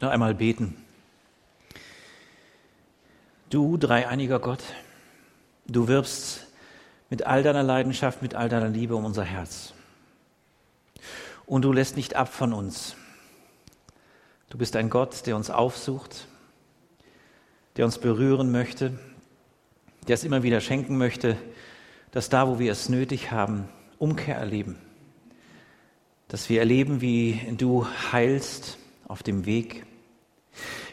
noch einmal beten. Du, dreieiniger Gott, du wirbst mit all deiner Leidenschaft, mit all deiner Liebe um unser Herz. Und du lässt nicht ab von uns. Du bist ein Gott, der uns aufsucht, der uns berühren möchte, der es immer wieder schenken möchte, dass da, wo wir es nötig haben, Umkehr erleben. Dass wir erleben, wie du heilst auf dem Weg,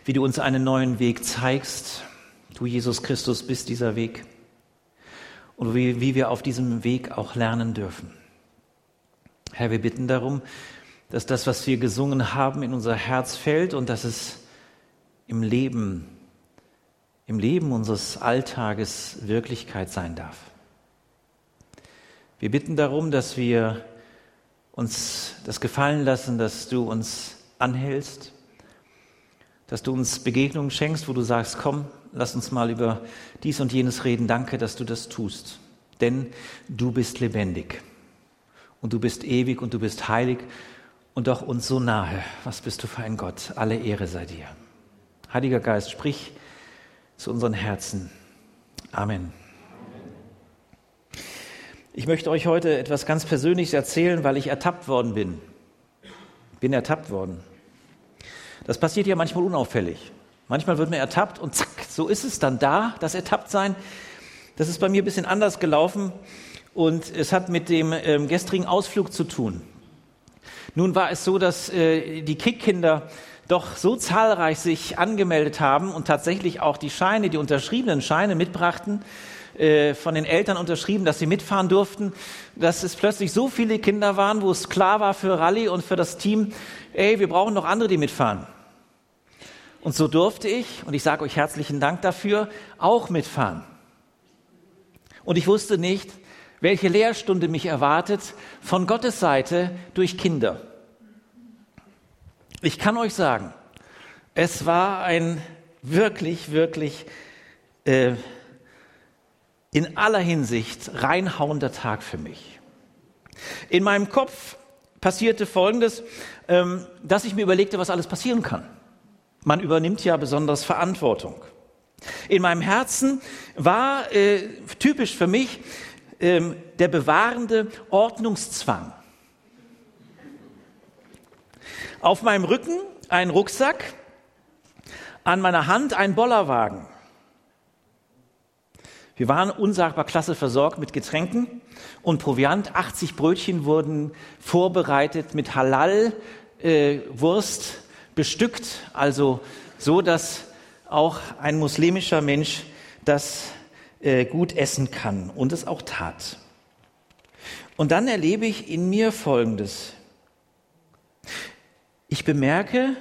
wie du uns einen neuen Weg zeigst. Du, Jesus Christus, bist dieser Weg. Und wie, wie wir auf diesem Weg auch lernen dürfen. Herr, wir bitten darum, dass das, was wir gesungen haben, in unser Herz fällt und dass es im Leben, im Leben unseres Alltages Wirklichkeit sein darf. Wir bitten darum, dass wir uns das gefallen lassen, dass du uns anhältst, dass du uns Begegnungen schenkst, wo du sagst, komm, lass uns mal über dies und jenes reden. Danke, dass du das tust. Denn du bist lebendig und du bist ewig und du bist heilig und doch uns so nahe. Was bist du für ein Gott? Alle Ehre sei dir. Heiliger Geist, sprich zu unseren Herzen. Amen. Ich möchte euch heute etwas ganz Persönliches erzählen, weil ich ertappt worden bin. Bin ertappt worden. Das passiert ja manchmal unauffällig. Manchmal wird man ertappt und zack, so ist es dann da, das Ertapptsein. Das ist bei mir ein bisschen anders gelaufen und es hat mit dem ähm, gestrigen Ausflug zu tun. Nun war es so, dass äh, die Kickkinder doch so zahlreich sich angemeldet haben und tatsächlich auch die Scheine, die unterschriebenen Scheine mitbrachten, äh, von den Eltern unterschrieben, dass sie mitfahren durften, dass es plötzlich so viele Kinder waren, wo es klar war für Rallye und für das Team, ey, wir brauchen noch andere, die mitfahren. Und so durfte ich, und ich sage euch herzlichen Dank dafür, auch mitfahren. Und ich wusste nicht, welche Lehrstunde mich erwartet von Gottes Seite durch Kinder. Ich kann euch sagen, es war ein wirklich, wirklich äh, in aller Hinsicht reinhauender Tag für mich. In meinem Kopf passierte Folgendes, ähm, dass ich mir überlegte, was alles passieren kann. Man übernimmt ja besonders Verantwortung. In meinem Herzen war äh, typisch für mich ähm, der bewahrende Ordnungszwang. Auf meinem Rücken ein Rucksack, an meiner Hand ein Bollerwagen. Wir waren unsagbar klasse versorgt mit Getränken und Proviant. 80 Brötchen wurden vorbereitet mit Halal-Wurst äh, bestückt, also so, dass auch ein muslimischer Mensch das äh, gut essen kann und es auch tat. Und dann erlebe ich in mir Folgendes. Ich bemerke,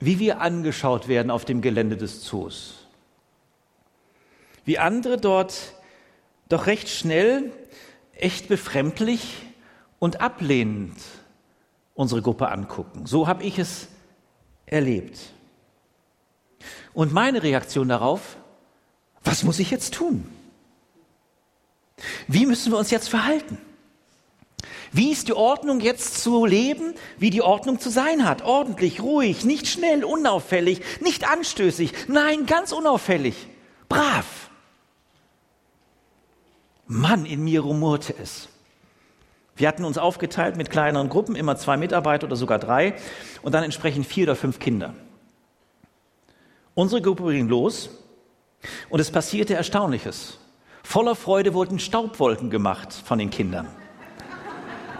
wie wir angeschaut werden auf dem Gelände des Zoos wie andere dort doch recht schnell echt befremdlich und ablehnend unsere Gruppe angucken. So habe ich es erlebt. Und meine Reaktion darauf, was muss ich jetzt tun? Wie müssen wir uns jetzt verhalten? Wie ist die Ordnung jetzt zu leben, wie die Ordnung zu sein hat? Ordentlich, ruhig, nicht schnell, unauffällig, nicht anstößig, nein, ganz unauffällig, brav. Mann, in mir rumorte es. Wir hatten uns aufgeteilt mit kleineren Gruppen, immer zwei Mitarbeiter oder sogar drei und dann entsprechend vier oder fünf Kinder. Unsere Gruppe ging los und es passierte Erstaunliches. Voller Freude wurden Staubwolken gemacht von den Kindern.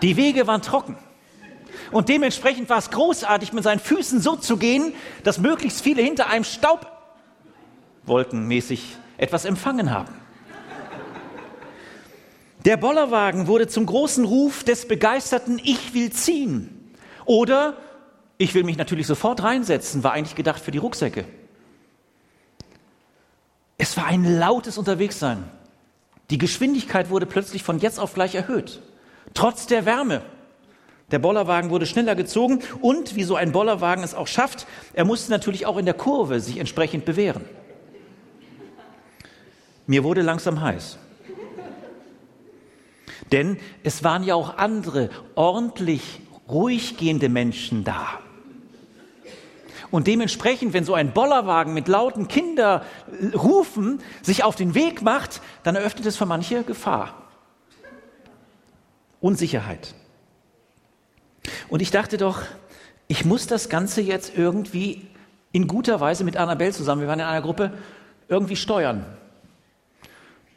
Die Wege waren trocken. Und dementsprechend war es großartig, mit seinen Füßen so zu gehen, dass möglichst viele hinter einem Staubwolkenmäßig etwas empfangen haben. Der Bollerwagen wurde zum großen Ruf des begeisterten Ich will ziehen. Oder ich will mich natürlich sofort reinsetzen, war eigentlich gedacht für die Rucksäcke. Es war ein lautes Unterwegssein. Die Geschwindigkeit wurde plötzlich von jetzt auf gleich erhöht. Trotz der Wärme. Der Bollerwagen wurde schneller gezogen und, wie so ein Bollerwagen es auch schafft, er musste natürlich auch in der Kurve sich entsprechend bewähren. Mir wurde langsam heiß. Denn es waren ja auch andere ordentlich ruhig gehende Menschen da. Und dementsprechend, wenn so ein Bollerwagen mit lauten Kinderrufen sich auf den Weg macht, dann eröffnet es für manche Gefahr. Unsicherheit. Und ich dachte doch, ich muss das Ganze jetzt irgendwie in guter Weise mit Annabelle zusammen, wir waren in einer Gruppe, irgendwie steuern.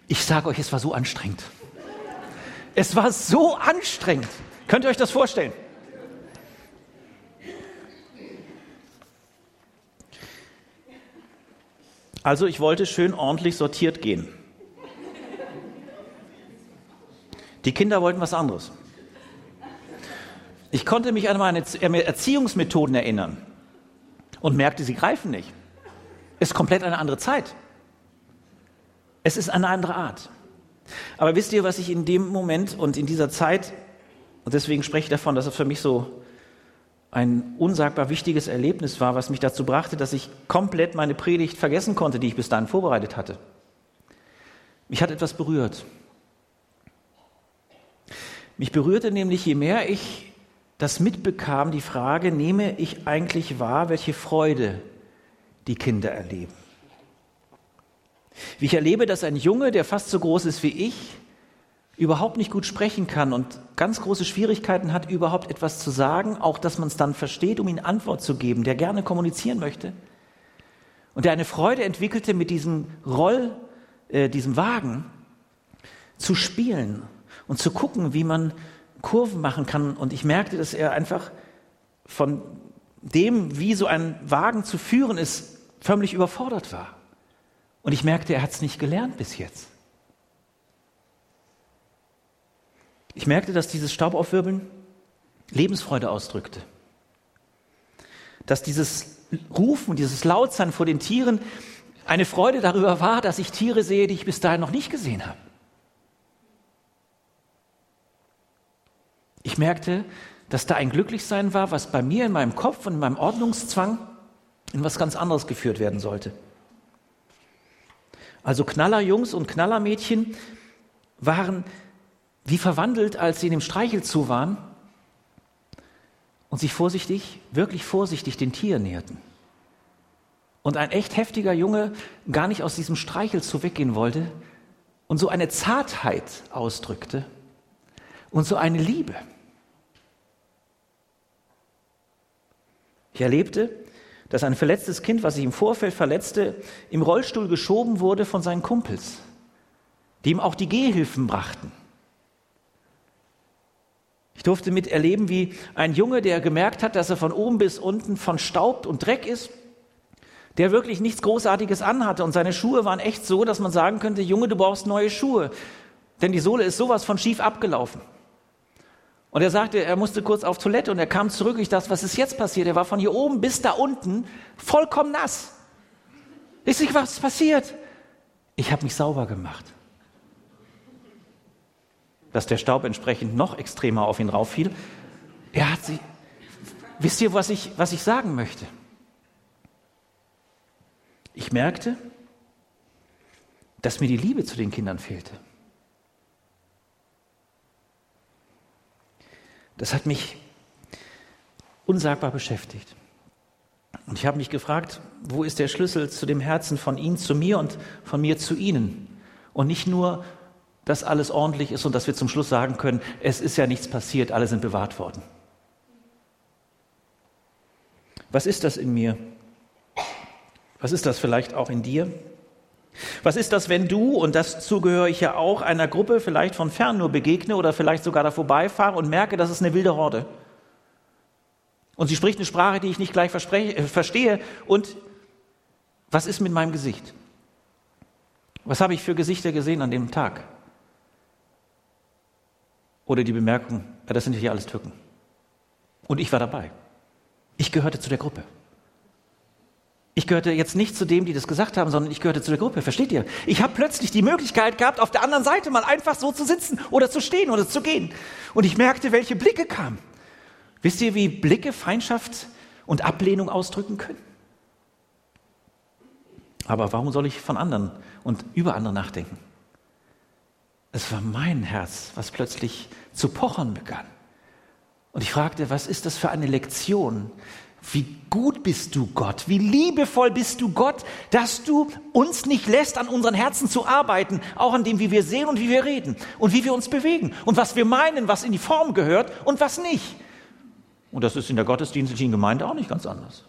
Ich sage euch, es war so anstrengend. Es war so anstrengend. Könnt ihr euch das vorstellen? Also ich wollte schön ordentlich sortiert gehen. Die Kinder wollten was anderes. Ich konnte mich an meine Erziehungsmethoden erinnern und merkte, sie greifen nicht. Es ist komplett eine andere Zeit. Es ist eine andere Art. Aber wisst ihr, was ich in dem Moment und in dieser Zeit, und deswegen spreche ich davon, dass es für mich so ein unsagbar wichtiges Erlebnis war, was mich dazu brachte, dass ich komplett meine Predigt vergessen konnte, die ich bis dahin vorbereitet hatte. Mich hat etwas berührt. Mich berührte nämlich, je mehr ich das mitbekam, die Frage, nehme ich eigentlich wahr, welche Freude die Kinder erleben? Wie ich erlebe, dass ein Junge, der fast so groß ist wie ich, überhaupt nicht gut sprechen kann und ganz große Schwierigkeiten hat, überhaupt etwas zu sagen, auch dass man es dann versteht, um ihm Antwort zu geben, der gerne kommunizieren möchte. Und der eine Freude entwickelte, mit diesem Roll, äh, diesem Wagen zu spielen und zu gucken, wie man Kurven machen kann. Und ich merkte, dass er einfach von dem, wie so ein Wagen zu führen ist, förmlich überfordert war. Und ich merkte, er hat es nicht gelernt bis jetzt. Ich merkte, dass dieses Staubaufwirbeln Lebensfreude ausdrückte. Dass dieses Rufen, dieses Lautsein vor den Tieren eine Freude darüber war, dass ich Tiere sehe, die ich bis dahin noch nicht gesehen habe. Ich merkte, dass da ein Glücklichsein war, was bei mir in meinem Kopf und in meinem Ordnungszwang in was ganz anderes geführt werden sollte. Also Knallerjungs und Knallermädchen waren wie verwandelt, als sie in dem Streichelzoo waren und sich vorsichtig, wirklich vorsichtig den Tieren näherten. Und ein echt heftiger Junge gar nicht aus diesem Streichelzoo weggehen wollte und so eine Zartheit ausdrückte und so eine Liebe. Ich erlebte, dass ein verletztes Kind, was sich im Vorfeld verletzte, im Rollstuhl geschoben wurde von seinen Kumpels, die ihm auch die Gehhilfen brachten. Ich durfte miterleben, wie ein Junge, der gemerkt hat, dass er von oben bis unten von Staub und Dreck ist, der wirklich nichts Großartiges anhatte und seine Schuhe waren echt so, dass man sagen könnte, Junge, du brauchst neue Schuhe, denn die Sohle ist sowas von schief abgelaufen. Und er sagte, er musste kurz auf Toilette und er kam zurück. Ich dachte, was ist jetzt passiert? Er war von hier oben bis da unten vollkommen nass. Ich sage, was ist passiert? Ich habe mich sauber gemacht. Dass der Staub entsprechend noch extremer auf ihn rauffiel. Er hat sich, wisst ihr, was ich, was ich sagen möchte? Ich merkte, dass mir die Liebe zu den Kindern fehlte. Das hat mich unsagbar beschäftigt. Und ich habe mich gefragt, wo ist der Schlüssel zu dem Herzen von Ihnen zu mir und von mir zu Ihnen? Und nicht nur, dass alles ordentlich ist und dass wir zum Schluss sagen können, es ist ja nichts passiert, alle sind bewahrt worden. Was ist das in mir? Was ist das vielleicht auch in dir? Was ist das, wenn du, und das zugehöre ich ja auch, einer Gruppe vielleicht von fern nur begegne oder vielleicht sogar da vorbeifahre und merke, das ist eine wilde Horde? Und sie spricht eine Sprache, die ich nicht gleich äh, verstehe. Und was ist mit meinem Gesicht? Was habe ich für Gesichter gesehen an dem Tag? Oder die Bemerkung, ja, das sind hier alles Türken. Und ich war dabei. Ich gehörte zu der Gruppe. Ich gehörte jetzt nicht zu dem, die das gesagt haben, sondern ich gehörte zu der Gruppe. Versteht ihr? Ich habe plötzlich die Möglichkeit gehabt, auf der anderen Seite mal einfach so zu sitzen oder zu stehen oder zu gehen. Und ich merkte, welche Blicke kamen. Wisst ihr, wie Blicke Feindschaft und Ablehnung ausdrücken können? Aber warum soll ich von anderen und über andere nachdenken? Es war mein Herz, was plötzlich zu pochern begann. Und ich fragte, was ist das für eine Lektion, Wie gut bist du Gott, wie liebevoll bist du Gott, dass du uns nicht lässt, an unseren Herzen zu arbeiten, auch an dem, wie wir sehen und wie wir reden und wie wir uns bewegen und was wir meinen, was in die Form gehört und was nicht. Und das ist in der gottesdienstlichen Gemeinde auch nicht ganz anders.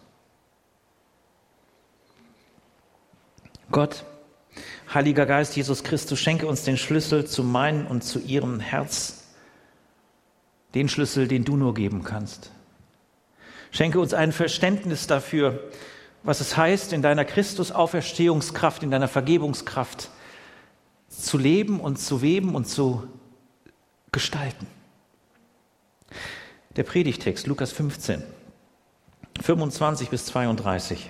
Gott, Heiliger Geist, Jesus Christus, schenke uns den Schlüssel zu meinem und zu ihrem Herz, den Schlüssel, den du nur geben kannst. Schenke uns ein Verständnis dafür, was es heißt, in deiner Christus-Auferstehungskraft, in deiner Vergebungskraft zu leben und zu weben und zu gestalten. Der Predigtext, Lukas 15, 25 bis 32.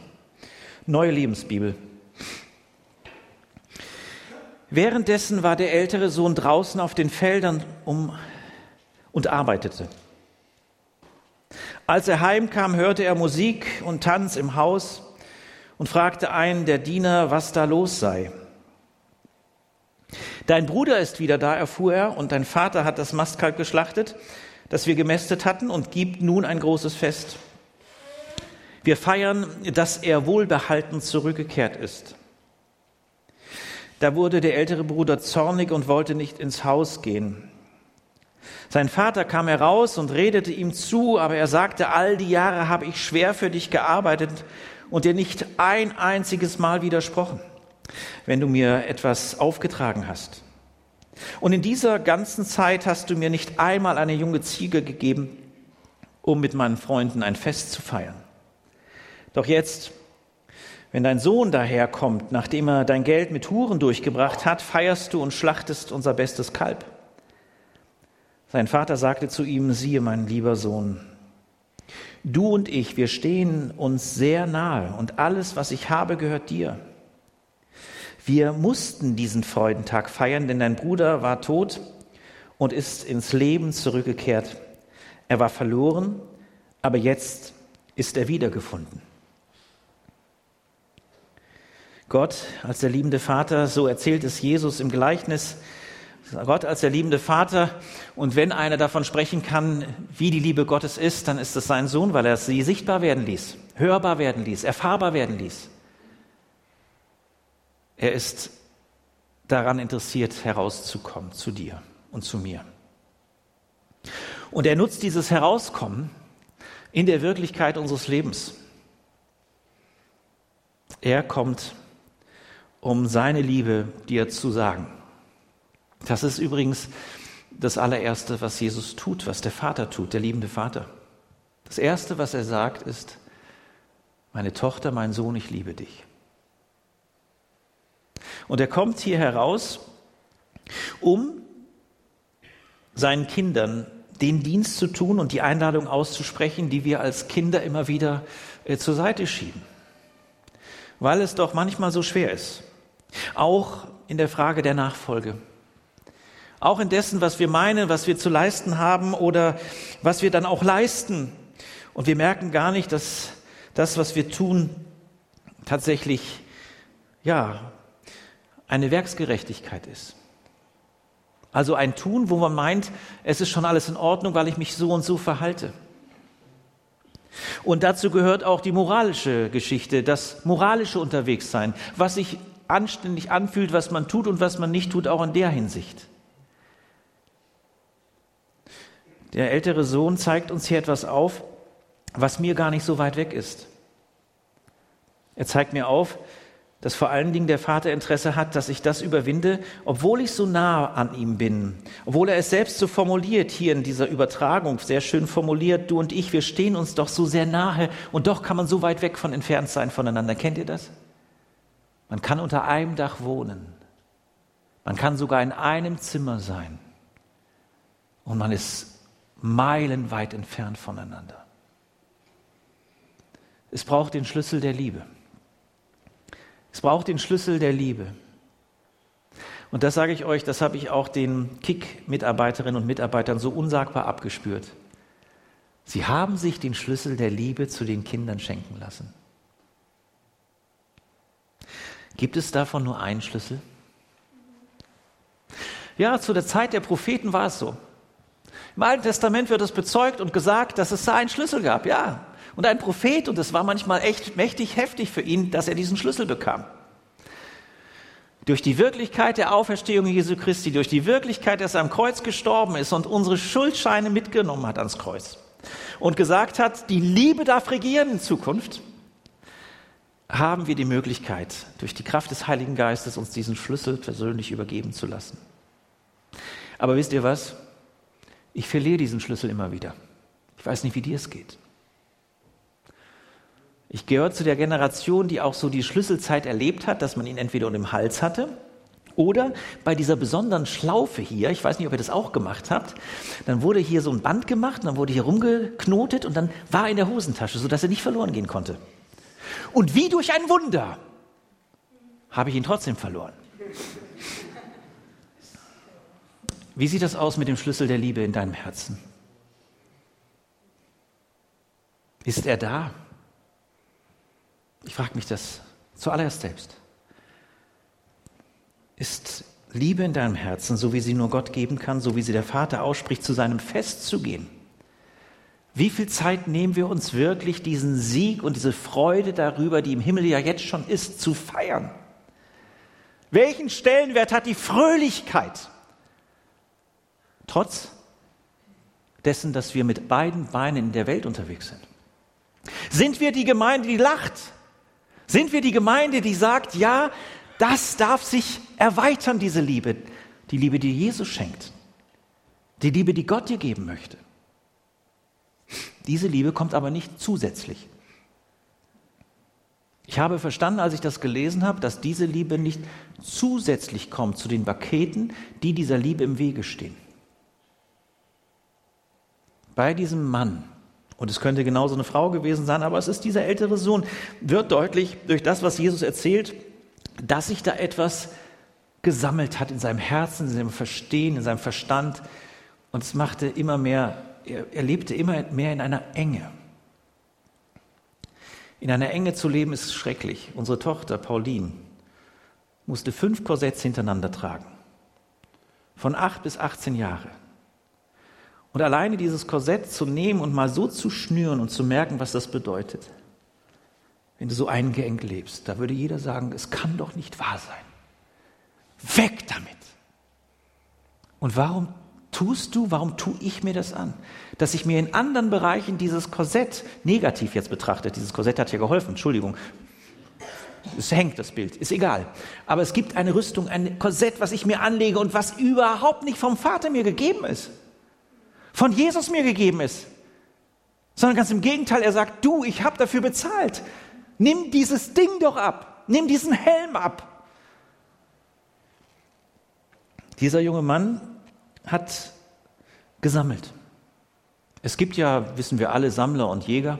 Neue Lebensbibel. Währenddessen war der ältere Sohn draußen auf den Feldern um, und arbeitete. Als er heimkam, hörte er Musik und Tanz im Haus und fragte einen der Diener, was da los sei. Dein Bruder ist wieder da, erfuhr er, und dein Vater hat das Mastkalb geschlachtet, das wir gemästet hatten, und gibt nun ein großes Fest. Wir feiern, dass er wohlbehalten zurückgekehrt ist. Da wurde der ältere Bruder zornig und wollte nicht ins Haus gehen. Sein Vater kam heraus und redete ihm zu, aber er sagte, all die Jahre habe ich schwer für dich gearbeitet und dir nicht ein einziges Mal widersprochen, wenn du mir etwas aufgetragen hast. Und in dieser ganzen Zeit hast du mir nicht einmal eine junge Ziege gegeben, um mit meinen Freunden ein Fest zu feiern. Doch jetzt, wenn dein Sohn daherkommt, nachdem er dein Geld mit Huren durchgebracht hat, feierst du und schlachtest unser bestes Kalb. Sein Vater sagte zu ihm, siehe, mein lieber Sohn, du und ich, wir stehen uns sehr nahe und alles, was ich habe, gehört dir. Wir mussten diesen Freudentag feiern, denn dein Bruder war tot und ist ins Leben zurückgekehrt. Er war verloren, aber jetzt ist er wiedergefunden. Gott als der liebende Vater, so erzählt es Jesus im Gleichnis, Gott als der liebende Vater. Und wenn einer davon sprechen kann, wie die Liebe Gottes ist, dann ist es sein Sohn, weil er sie sichtbar werden ließ, hörbar werden ließ, erfahrbar werden ließ. Er ist daran interessiert, herauszukommen zu dir und zu mir. Und er nutzt dieses Herauskommen in der Wirklichkeit unseres Lebens. Er kommt, um seine Liebe dir zu sagen. Das ist übrigens das allererste, was Jesus tut, was der Vater tut, der liebende Vater. Das erste, was er sagt, ist, meine Tochter, mein Sohn, ich liebe dich. Und er kommt hier heraus, um seinen Kindern den Dienst zu tun und die Einladung auszusprechen, die wir als Kinder immer wieder äh, zur Seite schieben. Weil es doch manchmal so schwer ist. Auch in der Frage der Nachfolge auch in dessen, was wir meinen, was wir zu leisten haben oder was wir dann auch leisten. Und wir merken gar nicht, dass das, was wir tun, tatsächlich, ja, eine Werksgerechtigkeit ist. Also ein Tun, wo man meint, es ist schon alles in Ordnung, weil ich mich so und so verhalte. Und dazu gehört auch die moralische Geschichte, das moralische Unterwegssein, was sich anständig anfühlt, was man tut und was man nicht tut, auch in der Hinsicht. Der ältere Sohn zeigt uns hier etwas auf, was mir gar nicht so weit weg ist. Er zeigt mir auf, dass vor allen Dingen der Vater Interesse hat, dass ich das überwinde, obwohl ich so nah an ihm bin, obwohl er es selbst so formuliert hier in dieser Übertragung, sehr schön formuliert, du und ich, wir stehen uns doch so sehr nahe und doch kann man so weit weg von entfernt sein voneinander. Kennt ihr das? Man kann unter einem Dach wohnen. Man kann sogar in einem Zimmer sein. Und man ist meilenweit entfernt voneinander. Es braucht den Schlüssel der Liebe. Es braucht den Schlüssel der Liebe. Und das sage ich euch, das habe ich auch den KIK-Mitarbeiterinnen und Mitarbeitern so unsagbar abgespürt. Sie haben sich den Schlüssel der Liebe zu den Kindern schenken lassen. Gibt es davon nur einen Schlüssel? Ja, zu der Zeit der Propheten war es so. Im Alten Testament wird es bezeugt und gesagt, dass es da einen Schlüssel gab, ja. Und ein Prophet, und es war manchmal echt mächtig heftig für ihn, dass er diesen Schlüssel bekam. Durch die Wirklichkeit der Auferstehung Jesu Christi, durch die Wirklichkeit, dass er am Kreuz gestorben ist und unsere Schuldscheine mitgenommen hat ans Kreuz und gesagt hat, die Liebe darf regieren in Zukunft, haben wir die Möglichkeit, durch die Kraft des Heiligen Geistes uns diesen Schlüssel persönlich übergeben zu lassen. Aber wisst ihr was? Ich verliere diesen Schlüssel immer wieder. Ich weiß nicht, wie dir es geht. Ich gehöre zu der Generation, die auch so die Schlüsselzeit erlebt hat, dass man ihn entweder um den Hals hatte oder bei dieser besonderen Schlaufe hier, ich weiß nicht, ob ihr das auch gemacht habt, dann wurde hier so ein Band gemacht, dann wurde hier rumgeknotet und dann war er in der Hosentasche, sodass er nicht verloren gehen konnte. Und wie durch ein Wunder habe ich ihn trotzdem verloren. Wie sieht das aus mit dem Schlüssel der Liebe in deinem Herzen? Ist er da? Ich frage mich das zuallererst selbst. Ist Liebe in deinem Herzen, so wie sie nur Gott geben kann, so wie sie der Vater ausspricht, zu seinem Fest zu gehen? Wie viel Zeit nehmen wir uns wirklich, diesen Sieg und diese Freude darüber, die im Himmel ja jetzt schon ist, zu feiern? Welchen Stellenwert hat die Fröhlichkeit? Trotz dessen, dass wir mit beiden Beinen in der Welt unterwegs sind. Sind wir die Gemeinde, die lacht? Sind wir die Gemeinde, die sagt, ja, das darf sich erweitern, diese Liebe, die Liebe, die Jesus schenkt, die Liebe, die Gott dir geben möchte. Diese Liebe kommt aber nicht zusätzlich. Ich habe verstanden, als ich das gelesen habe, dass diese Liebe nicht zusätzlich kommt zu den Paketen, die dieser Liebe im Wege stehen. Bei diesem Mann und es könnte genauso eine Frau gewesen sein, aber es ist dieser ältere Sohn, wird deutlich durch das, was Jesus erzählt, dass sich da etwas gesammelt hat in seinem Herzen, in seinem Verstehen, in seinem Verstand. Und es machte immer mehr, er, lebte immer mehr in einer Enge. In einer Enge zu leben ist schrecklich. Unsere Tochter Pauline musste fünf Korsetts hintereinander tragen. Von acht bis 18 Jahre. Und alleine dieses Korsett zu nehmen und mal so zu schnüren und zu merken, was das bedeutet. Wenn du so eingeengt lebst, da würde jeder sagen, es kann doch nicht wahr sein. Weg damit. Und warum tust du, warum tue ich mir das an? Dass ich mir in anderen Bereichen dieses Korsett negativ jetzt betrachtet, dieses Korsett hat ja geholfen, Entschuldigung, es hängt das Bild, ist egal. Aber es gibt eine Rüstung, ein Korsett, was ich mir anlege und was überhaupt nicht vom Vater mir gegeben ist von Jesus mir gegeben ist. Sondern ganz im Gegenteil, er sagt, du, ich habe dafür bezahlt. Nimm dieses Ding doch ab. Nimm diesen Helm ab. Dieser junge Mann hat gesammelt. Es gibt ja, wissen wir alle, Sammler und Jäger.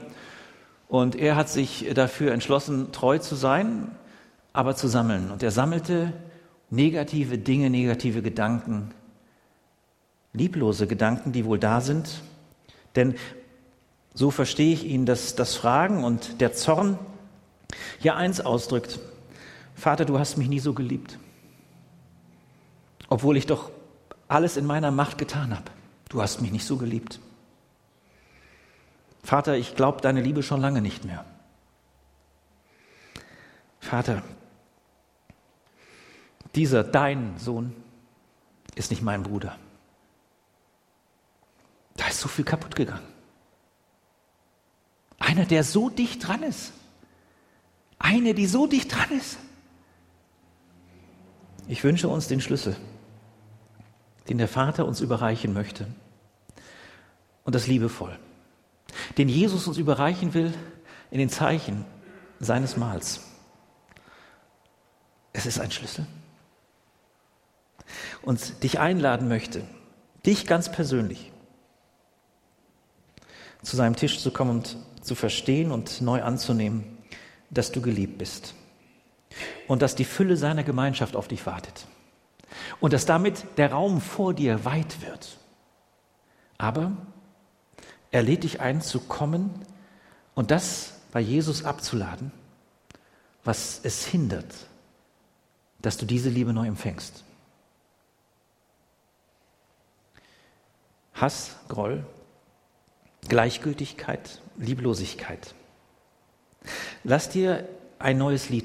Und er hat sich dafür entschlossen, treu zu sein, aber zu sammeln. Und er sammelte negative Dinge, negative Gedanken, lieblose Gedanken, die wohl da sind. Denn so verstehe ich ihn, dass das Fragen und der Zorn hier eins ausdrückt. Vater, du hast mich nie so geliebt. Obwohl ich doch alles in meiner Macht getan habe. Du hast mich nicht so geliebt. Vater, ich glaube deine Liebe schon lange nicht mehr. Vater, dieser dein Sohn ist nicht mein Bruder. So viel kaputt gegangen. Einer, der so dicht dran ist. Eine, die so dicht dran ist. Ich wünsche uns den Schlüssel, den der Vater uns überreichen möchte. Und das liebevoll. Den Jesus uns überreichen will in den Zeichen seines Mahls. Es ist ein Schlüssel. Und dich einladen möchte, dich ganz persönlich, zu seinem Tisch zu kommen und zu verstehen und neu anzunehmen, dass du geliebt bist und dass die Fülle seiner Gemeinschaft auf dich wartet und dass damit der Raum vor dir weit wird. Aber er lädt dich ein zu kommen und das bei Jesus abzuladen, was es hindert, dass du diese Liebe neu empfängst. Hass, Groll, Gleichgültigkeit, Lieblosigkeit. Lass dir ein neues Lied